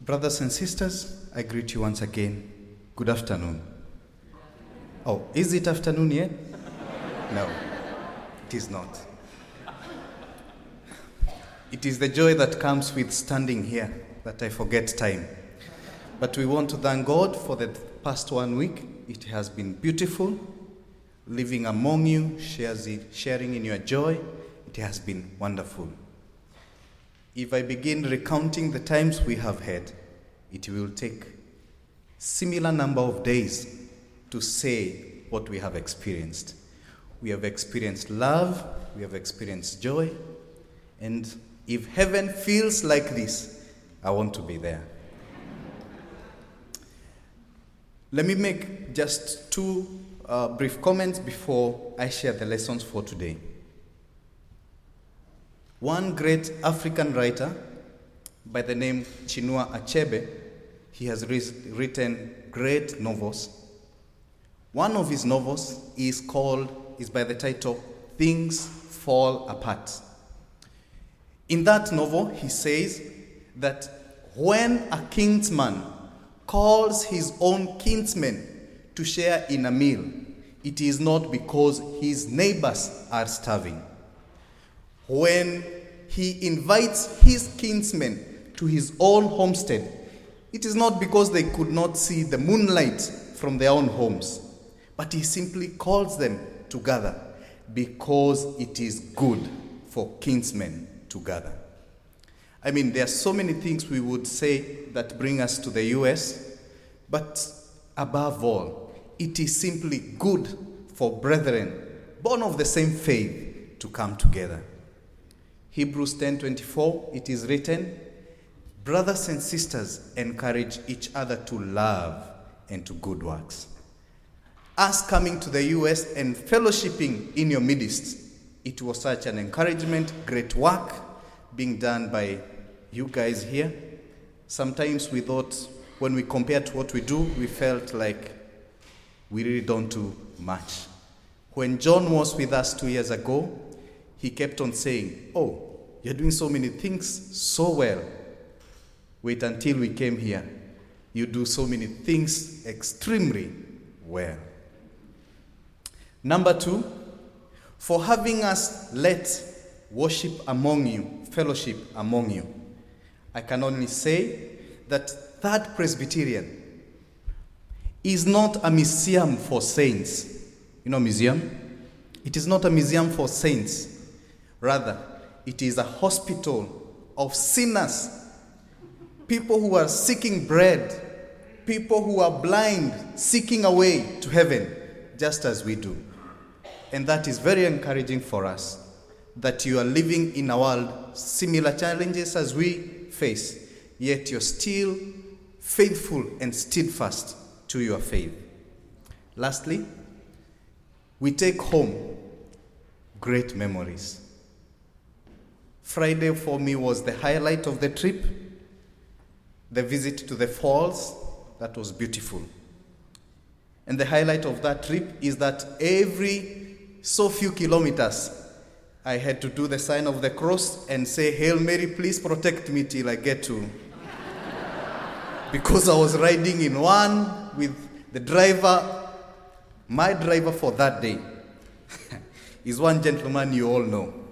Brothers and sisters, I greet you once again. Good afternoon. Oh, is it afternoon yet? No, it is not. It is the joy that comes with standing here that I forget time. But we want to thank God for the past one week. It has been beautiful. Living among you, sharing in your joy, it has been wonderful. If I begin recounting the times we have had, it will take similar number of days to say what we have experienced. We have experienced love, we have experienced joy, and if heaven feels like this, I want to be there. Let me make just two uh, brief comments before I share the lessons for today. One great African writer by the name Chinua Achebe, he has re- written great novels. One of his novels is called is by the title Things Fall Apart. In that novel, he says that when a kinsman calls his own kinsmen to share in a meal, it is not because his neighbors are starving. When he invites his kinsmen to his own homestead, it is not because they could not see the moonlight from their own homes, but he simply calls them together because it is good for kinsmen to gather. I mean, there are so many things we would say that bring us to the US, but above all, it is simply good for brethren born of the same faith to come together. Hebrews 10:24 it is written, brothers and sisters encourage each other to love and to good works. Us coming to the US and fellowshipping in your midst, it was such an encouragement, great work being done by you guys here. Sometimes we thought when we compared to what we do, we felt like we really don't do much. When John was with us two years ago, he kept on saying, Oh, you're doing so many things so well. Wait until we came here. You do so many things extremely well. Number two, for having us let worship among you, fellowship among you. I can only say that Third Presbyterian is not a museum for saints. You know, museum? It is not a museum for saints. Rather, it is a hospital of sinners, people who are seeking bread, people who are blind, seeking a way to heaven, just as we do. And that is very encouraging for us that you are living in a world similar challenges as we face, yet you're still faithful and steadfast to your faith. Lastly, we take home great memories. Friday for me was the highlight of the trip. The visit to the falls, that was beautiful. And the highlight of that trip is that every so few kilometers, I had to do the sign of the cross and say, Hail Mary, please protect me till I get to. because I was riding in one with the driver, my driver for that day is one gentleman you all know.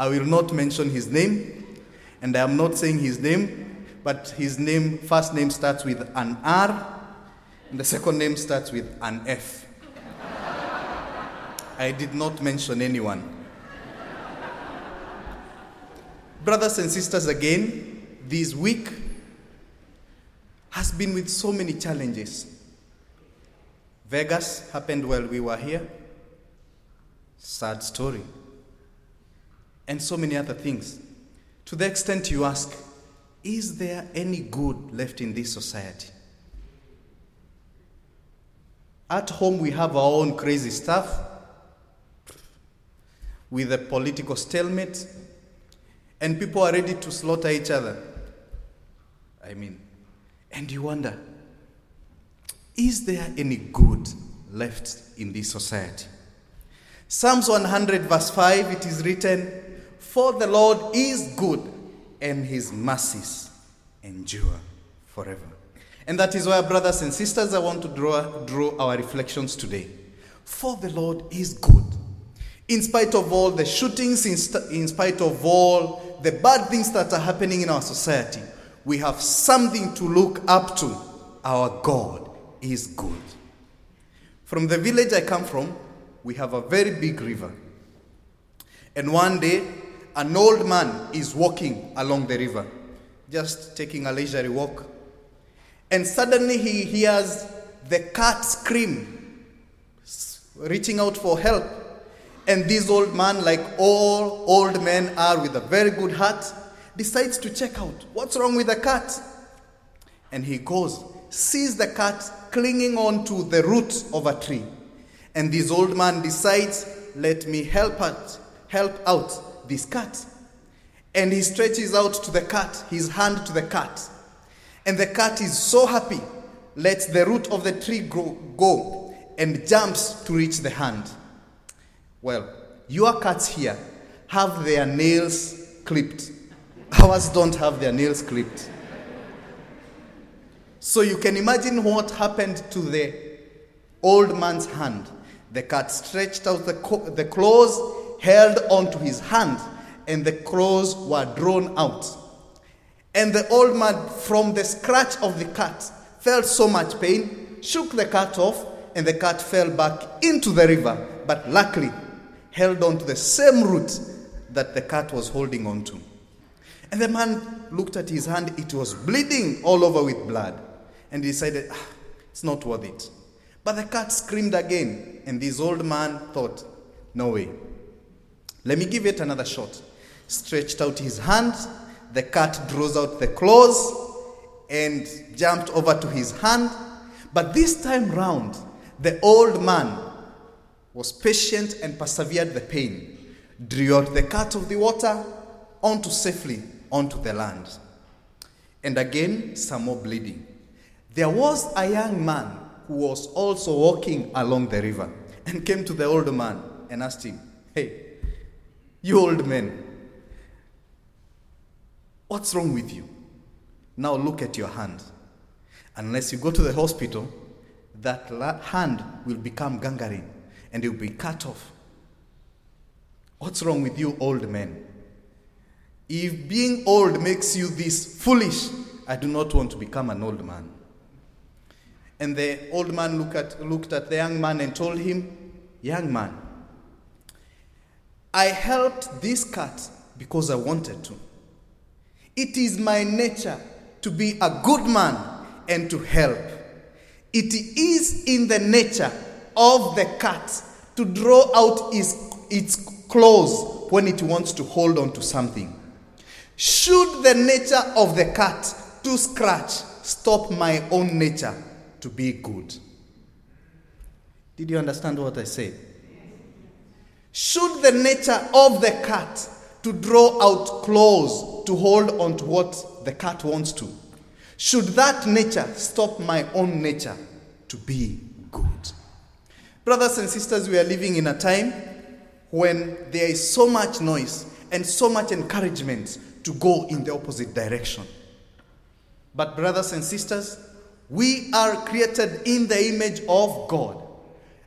I will not mention his name, and I am not saying his name, but his name, first name starts with an R, and the second name starts with an F. I did not mention anyone. Brothers and sisters, again, this week has been with so many challenges. Vegas happened while we were here. Sad story. And so many other things. To the extent you ask, is there any good left in this society? At home, we have our own crazy stuff with a political stalemate, and people are ready to slaughter each other. I mean, and you wonder, is there any good left in this society? Psalms 100, verse 5, it is written, For the Lord is good, and his mercies endure forever. And that is why, brothers and sisters, I want to draw, draw our reflections today. For the Lord is good. In spite of all the shootings, in, st- in spite of all the bad things that are happening in our society, we have something to look up to. Our God is good. From the village I come from, we have a very big river. And one day, an old man is walking along the river, just taking a leisurely walk. And suddenly he hears the cat scream, reaching out for help. And this old man, like all old men are with a very good heart, decides to check out what's wrong with the cat. And he goes, sees the cat clinging on to the root of a tree. And this old man decides, let me help out, help out this cat. And he stretches out to the cat, his hand to the cat. And the cat is so happy, lets the root of the tree grow, go and jumps to reach the hand. Well, your cats here have their nails clipped. Ours don't have their nails clipped. So you can imagine what happened to the old man's hand. The cat stretched out the, co- the claws, held onto his hand, and the claws were drawn out. And the old man, from the scratch of the cat, felt so much pain, shook the cat off, and the cat fell back into the river, but luckily held on to the same root that the cat was holding on to. And the man looked at his hand, it was bleeding all over with blood, and he decided, ah, it's not worth it. But the cat screamed again, and this old man thought, no way. Let me give it another shot. Stretched out his hand, the cat draws out the claws and jumped over to his hand. But this time round, the old man was patient and persevered the pain, drew out the cat of the water onto safely onto the land. And again, some more bleeding. There was a young man who was also walking along the river and came to the old man and asked him, Hey, you old man, what's wrong with you? Now look at your hand. Unless you go to the hospital, that hand will become gangrene and it will be cut off. What's wrong with you, old man? If being old makes you this foolish, I do not want to become an old man. And the old man at, looked at the young man and told him, Young man, I helped this cat because I wanted to. It is my nature to be a good man and to help. It is in the nature of the cat to draw out its, its claws when it wants to hold on to something. Should the nature of the cat to scratch stop my own nature to be good? Did you understand what I said? Should the nature of the cat to draw out claws to hold on to what the cat wants to, should that nature stop my own nature to be good? Brothers and sisters, we are living in a time when there is so much noise and so much encouragement to go in the opposite direction. But, brothers and sisters, we are created in the image of God.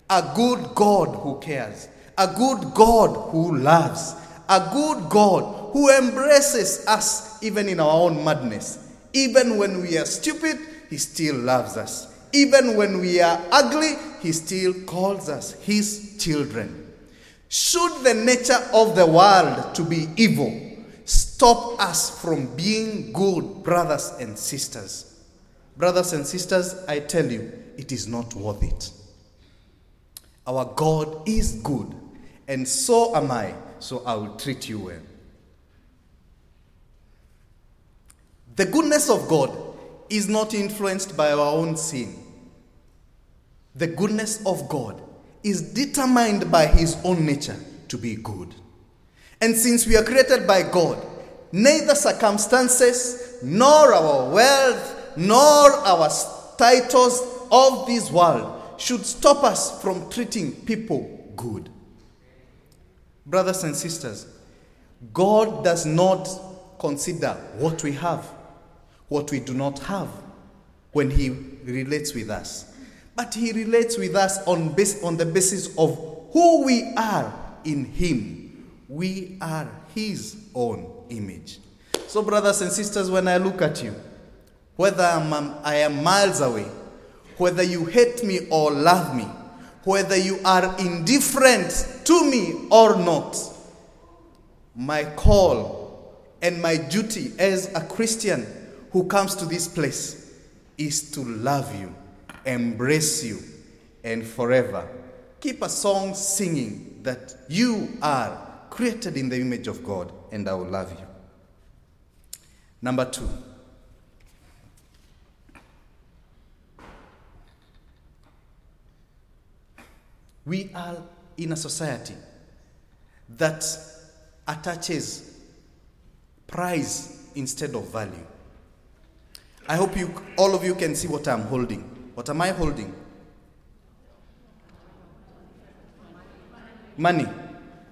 A good God who cares, a good God who loves, a good God who embraces us even in our own madness. Even when we are stupid, He still loves us. Even when we are ugly, He still calls us His children. Should the nature of the world to be evil stop us from being good brothers and sisters? Brothers and sisters, I tell you, it is not worth it. Our God is good, and so am I, so I will treat you well. The goodness of God is not influenced by our own sin. The goodness of God is determined by His own nature to be good. And since we are created by God, neither circumstances, nor our wealth, nor our titles of this world should stop us from treating people good. Brothers and sisters, God does not consider what we have, what we do not have, when he relates with us. But he relates with us on, on the basis of who we are in him. We are his own image. So, brothers and sisters, when I look at you, whether I'm, um, I am miles away, whether you hate me or love me, whether you are indifferent to me or not, my call and my duty as a Christian who comes to this place is to love you, embrace you, and forever keep a song singing that you are created in the image of God and I will love you. Number two. We are in a society that attaches price instead of value. I hope you, all of you can see what I'm holding. What am I holding? Money.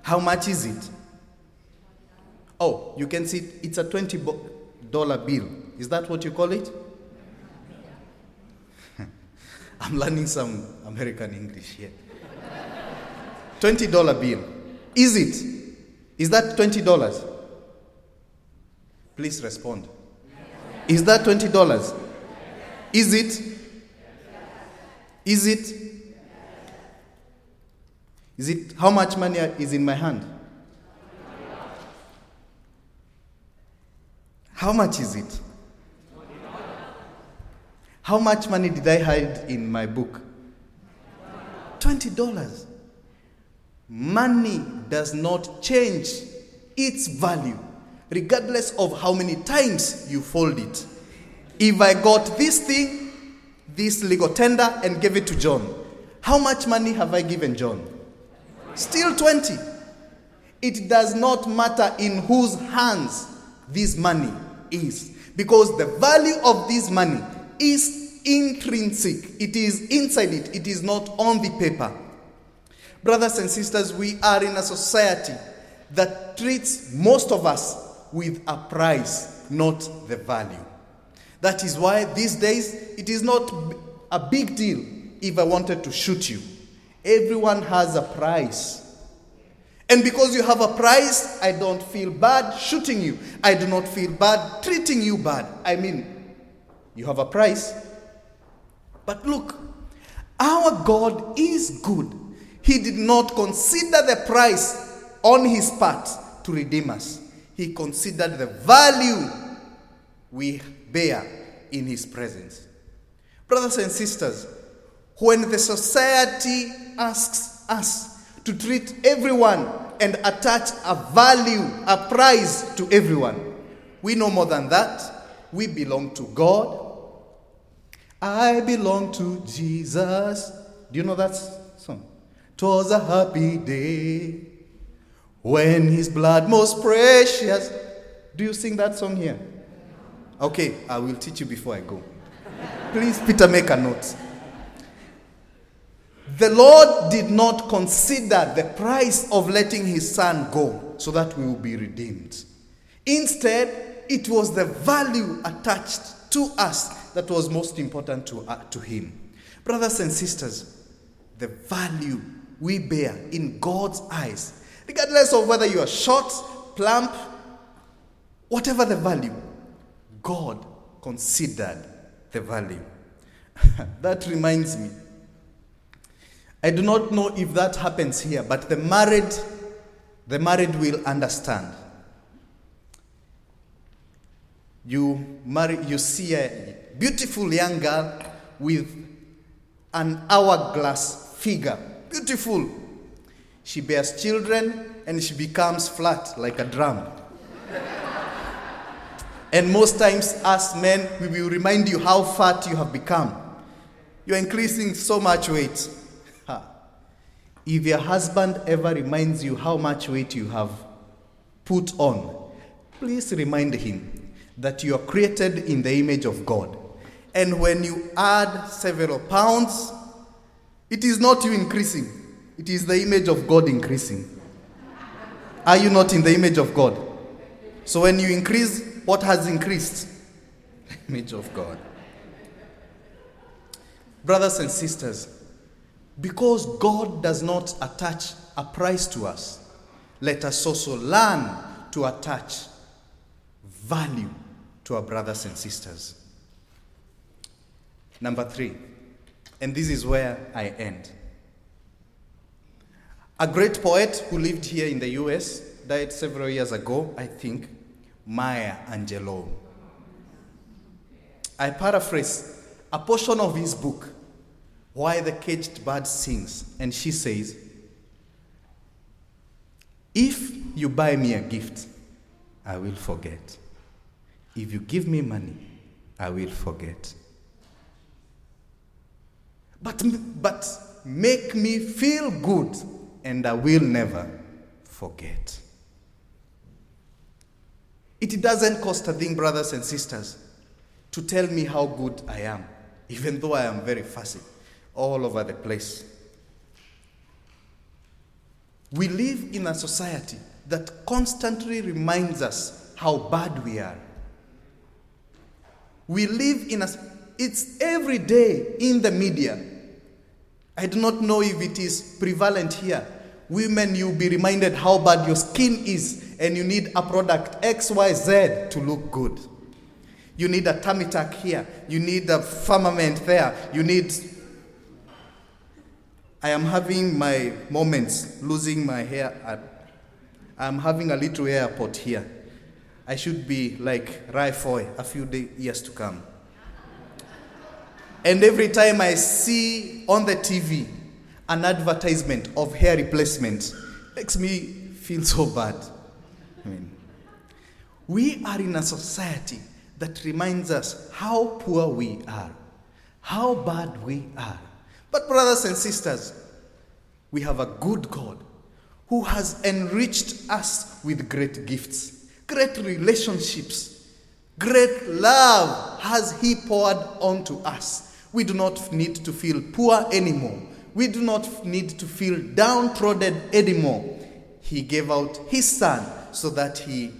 How much is it? Oh, you can see it. it's a $20 bill. Is that what you call it? I'm learning some American English here. $20 bill. Is it? Is that $20? Please respond. Is that $20? Is it? Is it? Is it how much money is in my hand? How much is it? How much money did I hide in my book? $20. Money does not change its value, regardless of how many times you fold it. If I got this thing, this legal tender, and gave it to John, how much money have I given John? Still 20. It does not matter in whose hands this money is, because the value of this money is intrinsic, it is inside it, it is not on the paper. Brothers and sisters, we are in a society that treats most of us with a price, not the value. That is why these days it is not a big deal if I wanted to shoot you. Everyone has a price. And because you have a price, I don't feel bad shooting you. I do not feel bad treating you bad. I mean, you have a price. But look, our God is good. He did not consider the price on his part to redeem us. He considered the value we bear in his presence. Brothers and sisters, when the society asks us to treat everyone and attach a value, a price to everyone, we know more than that. We belong to God. I belong to Jesus. Do you know that? Twas a happy day when his blood most precious. Do you sing that song here? Okay, I will teach you before I go. Please, Peter, make a note. The Lord did not consider the price of letting his son go so that we will be redeemed. Instead, it was the value attached to us that was most important to, uh, to him. Brothers and sisters, the value we bear in God's eyes, regardless of whether you are short, plump, whatever the value, God considered the value. that reminds me. I do not know if that happens here, but the married, the married will understand. You marry, you see a beautiful young girl with an hourglass figure. Beautiful. She bears children and she becomes flat like a drum. and most times, us men, we will remind you how fat you have become. You're increasing so much weight. If your husband ever reminds you how much weight you have put on, please remind him that you are created in the image of God. And when you add several pounds, it is not you increasing, it is the image of God increasing. Are you not in the image of God? So when you increase, what has increased? The image of God. Brothers and sisters, because God does not attach a price to us, let us also learn to attach value to our brothers and sisters. Number three, and this is where I end. A great poet who lived here in the US died several years ago, I think, Maya Angelou. I paraphrase a portion of his book, Why the Caged Bird Sings, and she says, If you buy me a gift, I will forget. If you give me money, I will forget. But, make me feel good, and I will never forget. It doesn't cost a thing, brothers and sisters, to tell me how good I am, even though I am very fussy all over the place. We live in a society that constantly reminds us how bad we are. We live in a, it's every day in the media. I do not know if it is prevalent here. Women, you'll be reminded how bad your skin is, and you need a product XYZ to look good. You need a tummy tuck here. You need a firmament there. You need. I am having my moments losing my hair. I'm having a little airport here. I should be like Rai Foy a few day, years to come. And every time I see on the TV an advertisement of hair replacement, it makes me feel so bad. I mean, we are in a society that reminds us how poor we are, how bad we are. But, brothers and sisters, we have a good God who has enriched us with great gifts, great relationships, great love has He poured onto us. We do not need to feel poor anymore. We do not need to feel downtrodden anymore. He gave out His Son so that He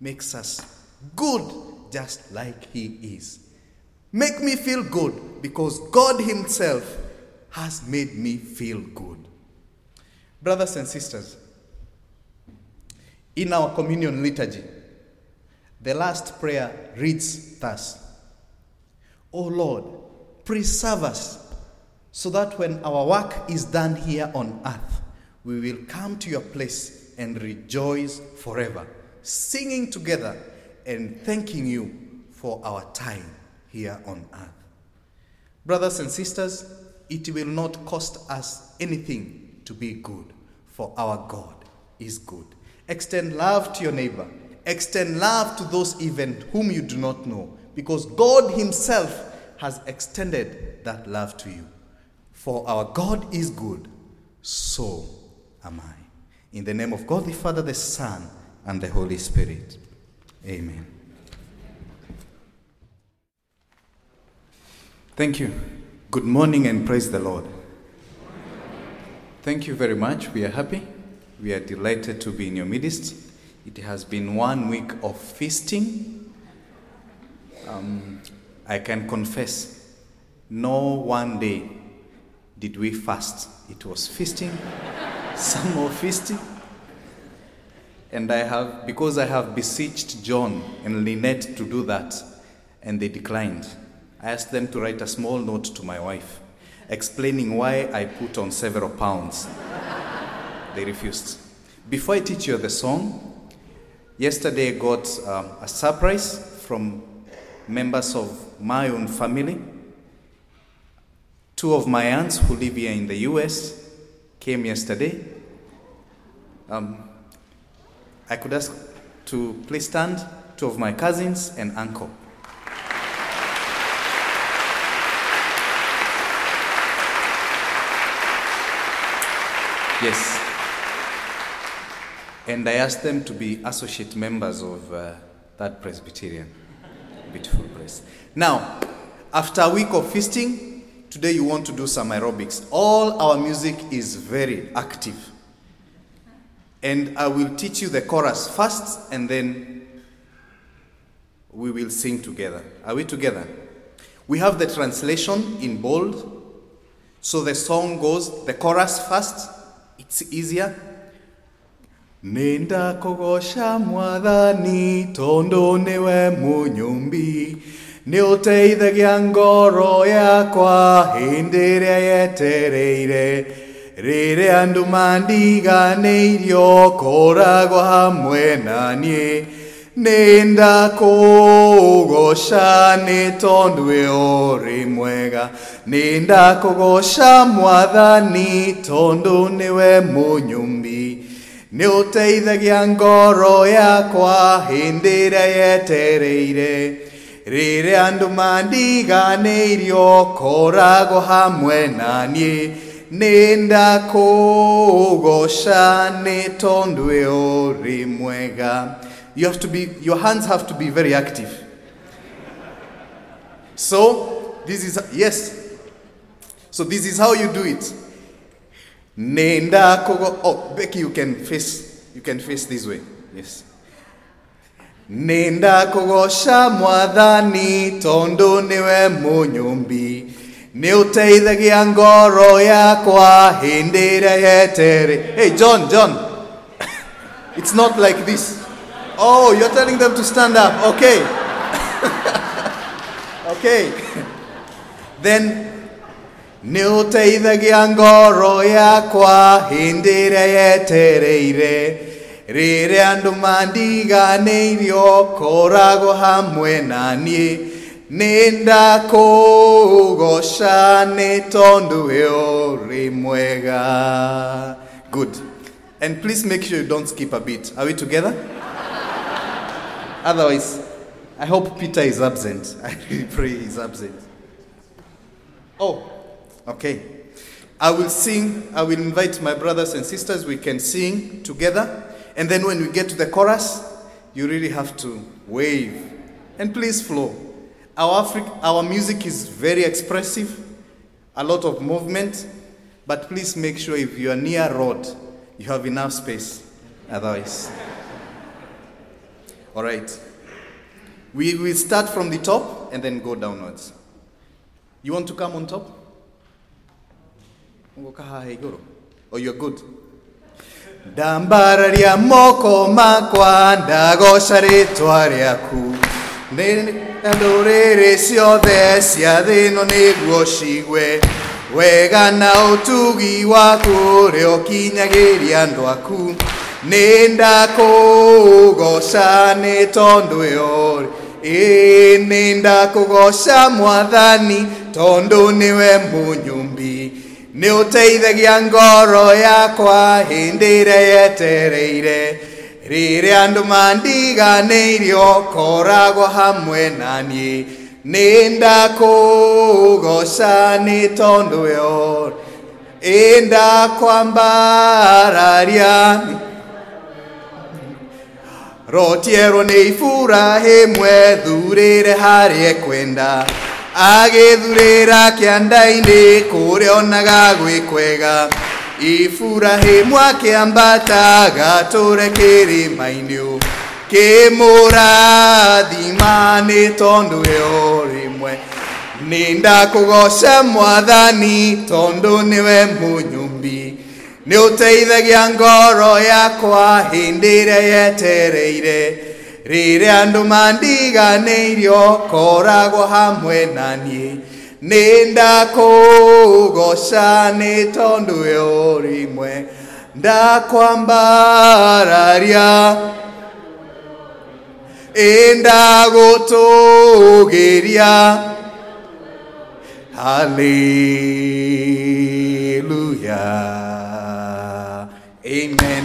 makes us good just like He is. Make me feel good because God Himself has made me feel good. Brothers and sisters, in our communion liturgy, the last prayer reads thus O Lord, preserve us so that when our work is done here on earth, we will come to your place and rejoice forever, singing together and thanking you for our time here on earth. Brothers and sisters, it will not cost us anything to be good, for our God is good. Extend love to your neighbor, extend love to those even whom you do not know, because God Himself has extended that love to you. For our God is good, so am I. In the name of God the Father, the Son, and the Holy Spirit. Amen. Thank you. Good morning and praise the Lord. Thank you very much. We are happy. We are delighted to be in your midst. It has been one week of feasting. Um, I can confess, no one day did we fast. It was feasting, some more feasting. And I have, because I have beseeched John and Lynette to do that, and they declined, I asked them to write a small note to my wife explaining why I put on several pounds. they refused. Before I teach you the song, yesterday I got um, a surprise from members of my own family. Two of my aunts who live here in the US came yesterday. Um, I could ask to please stand, two of my cousins and uncle. Yes. And I asked them to be associate members of uh, Third Presbyterian. Beautiful Now, after a week of feasting, today you want to do some aerobics. All our music is very active. And I will teach you the chorus first and then we will sing together. Are we together? We have the translation in bold So the song goes, the chorus first, it's easier. Nenda kogosha mwathani tondu niwe munyumbi. Nĩ ũteithagia ngoro yakwa hĩndĩ ĩrĩa yetereire. Rĩrĩa andũ mandiganĩirio koragwo hamwe naniĩ nĩ ndakũgoca nĩ tondũ we ũrĩ mwega. Nĩ ndakũgoca mwathani tondũ nĩwe mũnyumbi nĩ ũteithagia ngoro yakwa hĩndĩ ĩrĩa yetereire rĩrĩa andũ mandiganĩirio koragwo hamwe naniĩ nĩ ndakũgoca nĩ tondũ we ũrĩ mwega you have to be your hands have to be very active. So this is yes. So this is how you do it nenda kogo. Oh becky you can face you can face this way. Yes. Nenda kugoca mwathani tondu niwe munyumbi. Nĩ ũteithagia ngoro yakwa hĩndĩ ĩrĩa yetere hey john john. It's not like this. Oh you're telling them to stand up. Okay. Okay. Then nĩ ũteithagia ngoro yakwa ĩrĩa yetereire. Rĩrĩa andũ mandiganĩirio koragwo hamwe naniĩ nĩ ndakũgoca nĩ tondũ we ũrĩ mwega. Good. And please make sure you don't skip a bit are we together? Otherwise i hope peter is absent. I really pray he's absent. Oh okay i will sing i will invite my brothers and sisters we can sing together and then when we get to the chorus, you really have to wave. And please flow. Our, Afri- our music is very expressive, a lot of movement, but please make sure if you are near road, you have enough space. Otherwise. All right. We will start from the top and then go downwards. You want to come on top? Or you're good? ndambararia moko makwa ndagoca rĩtwa rĩaku na ndũrĩrĩ ciothe cia thĩ ĩno nĩguo cigwe. Wega na ũtugi waku ũrĩa ũkinyagĩria andũ aku. Nĩ ndakũgoca nĩ tondũ ũrĩ ĩĩ nĩ ndakũgoca mwathani tondũ nĩwe mũnyumbi nĩ ũteithagia ngoro yakwa hĩndĩ ĩrĩa yetereire. Rĩrĩa andũ mandiganĩirio koragwo hamwe naniĩ nĩ ndakũgoca nĩ tondũ we ũrĩ ĩ ndakwambararia rotierwo nĩ iburahĩmwe thurĩre harĩa kwenda agĩthurĩra kĩanda-inĩ kũrĩa onaga gwĩ kwega. Iburahimu akĩambata gatũre kĩrĩma-inĩ kĩmũrathima nĩ tondũ we o rĩmwe nĩ ndakũgoca mwathani tondũ nĩwe mũnyumbi nĩ ũteithagia ngoro yakwa hĩndĩ ĩrĩa yetereire rĩrĩa andũ mandiganĩirio koragwo hamwe naniĩ nĩ ndakũgoca nĩ tondũ we o rĩmwe ndakwambararia. Ĩ ndagũtũgĩria haleluya amen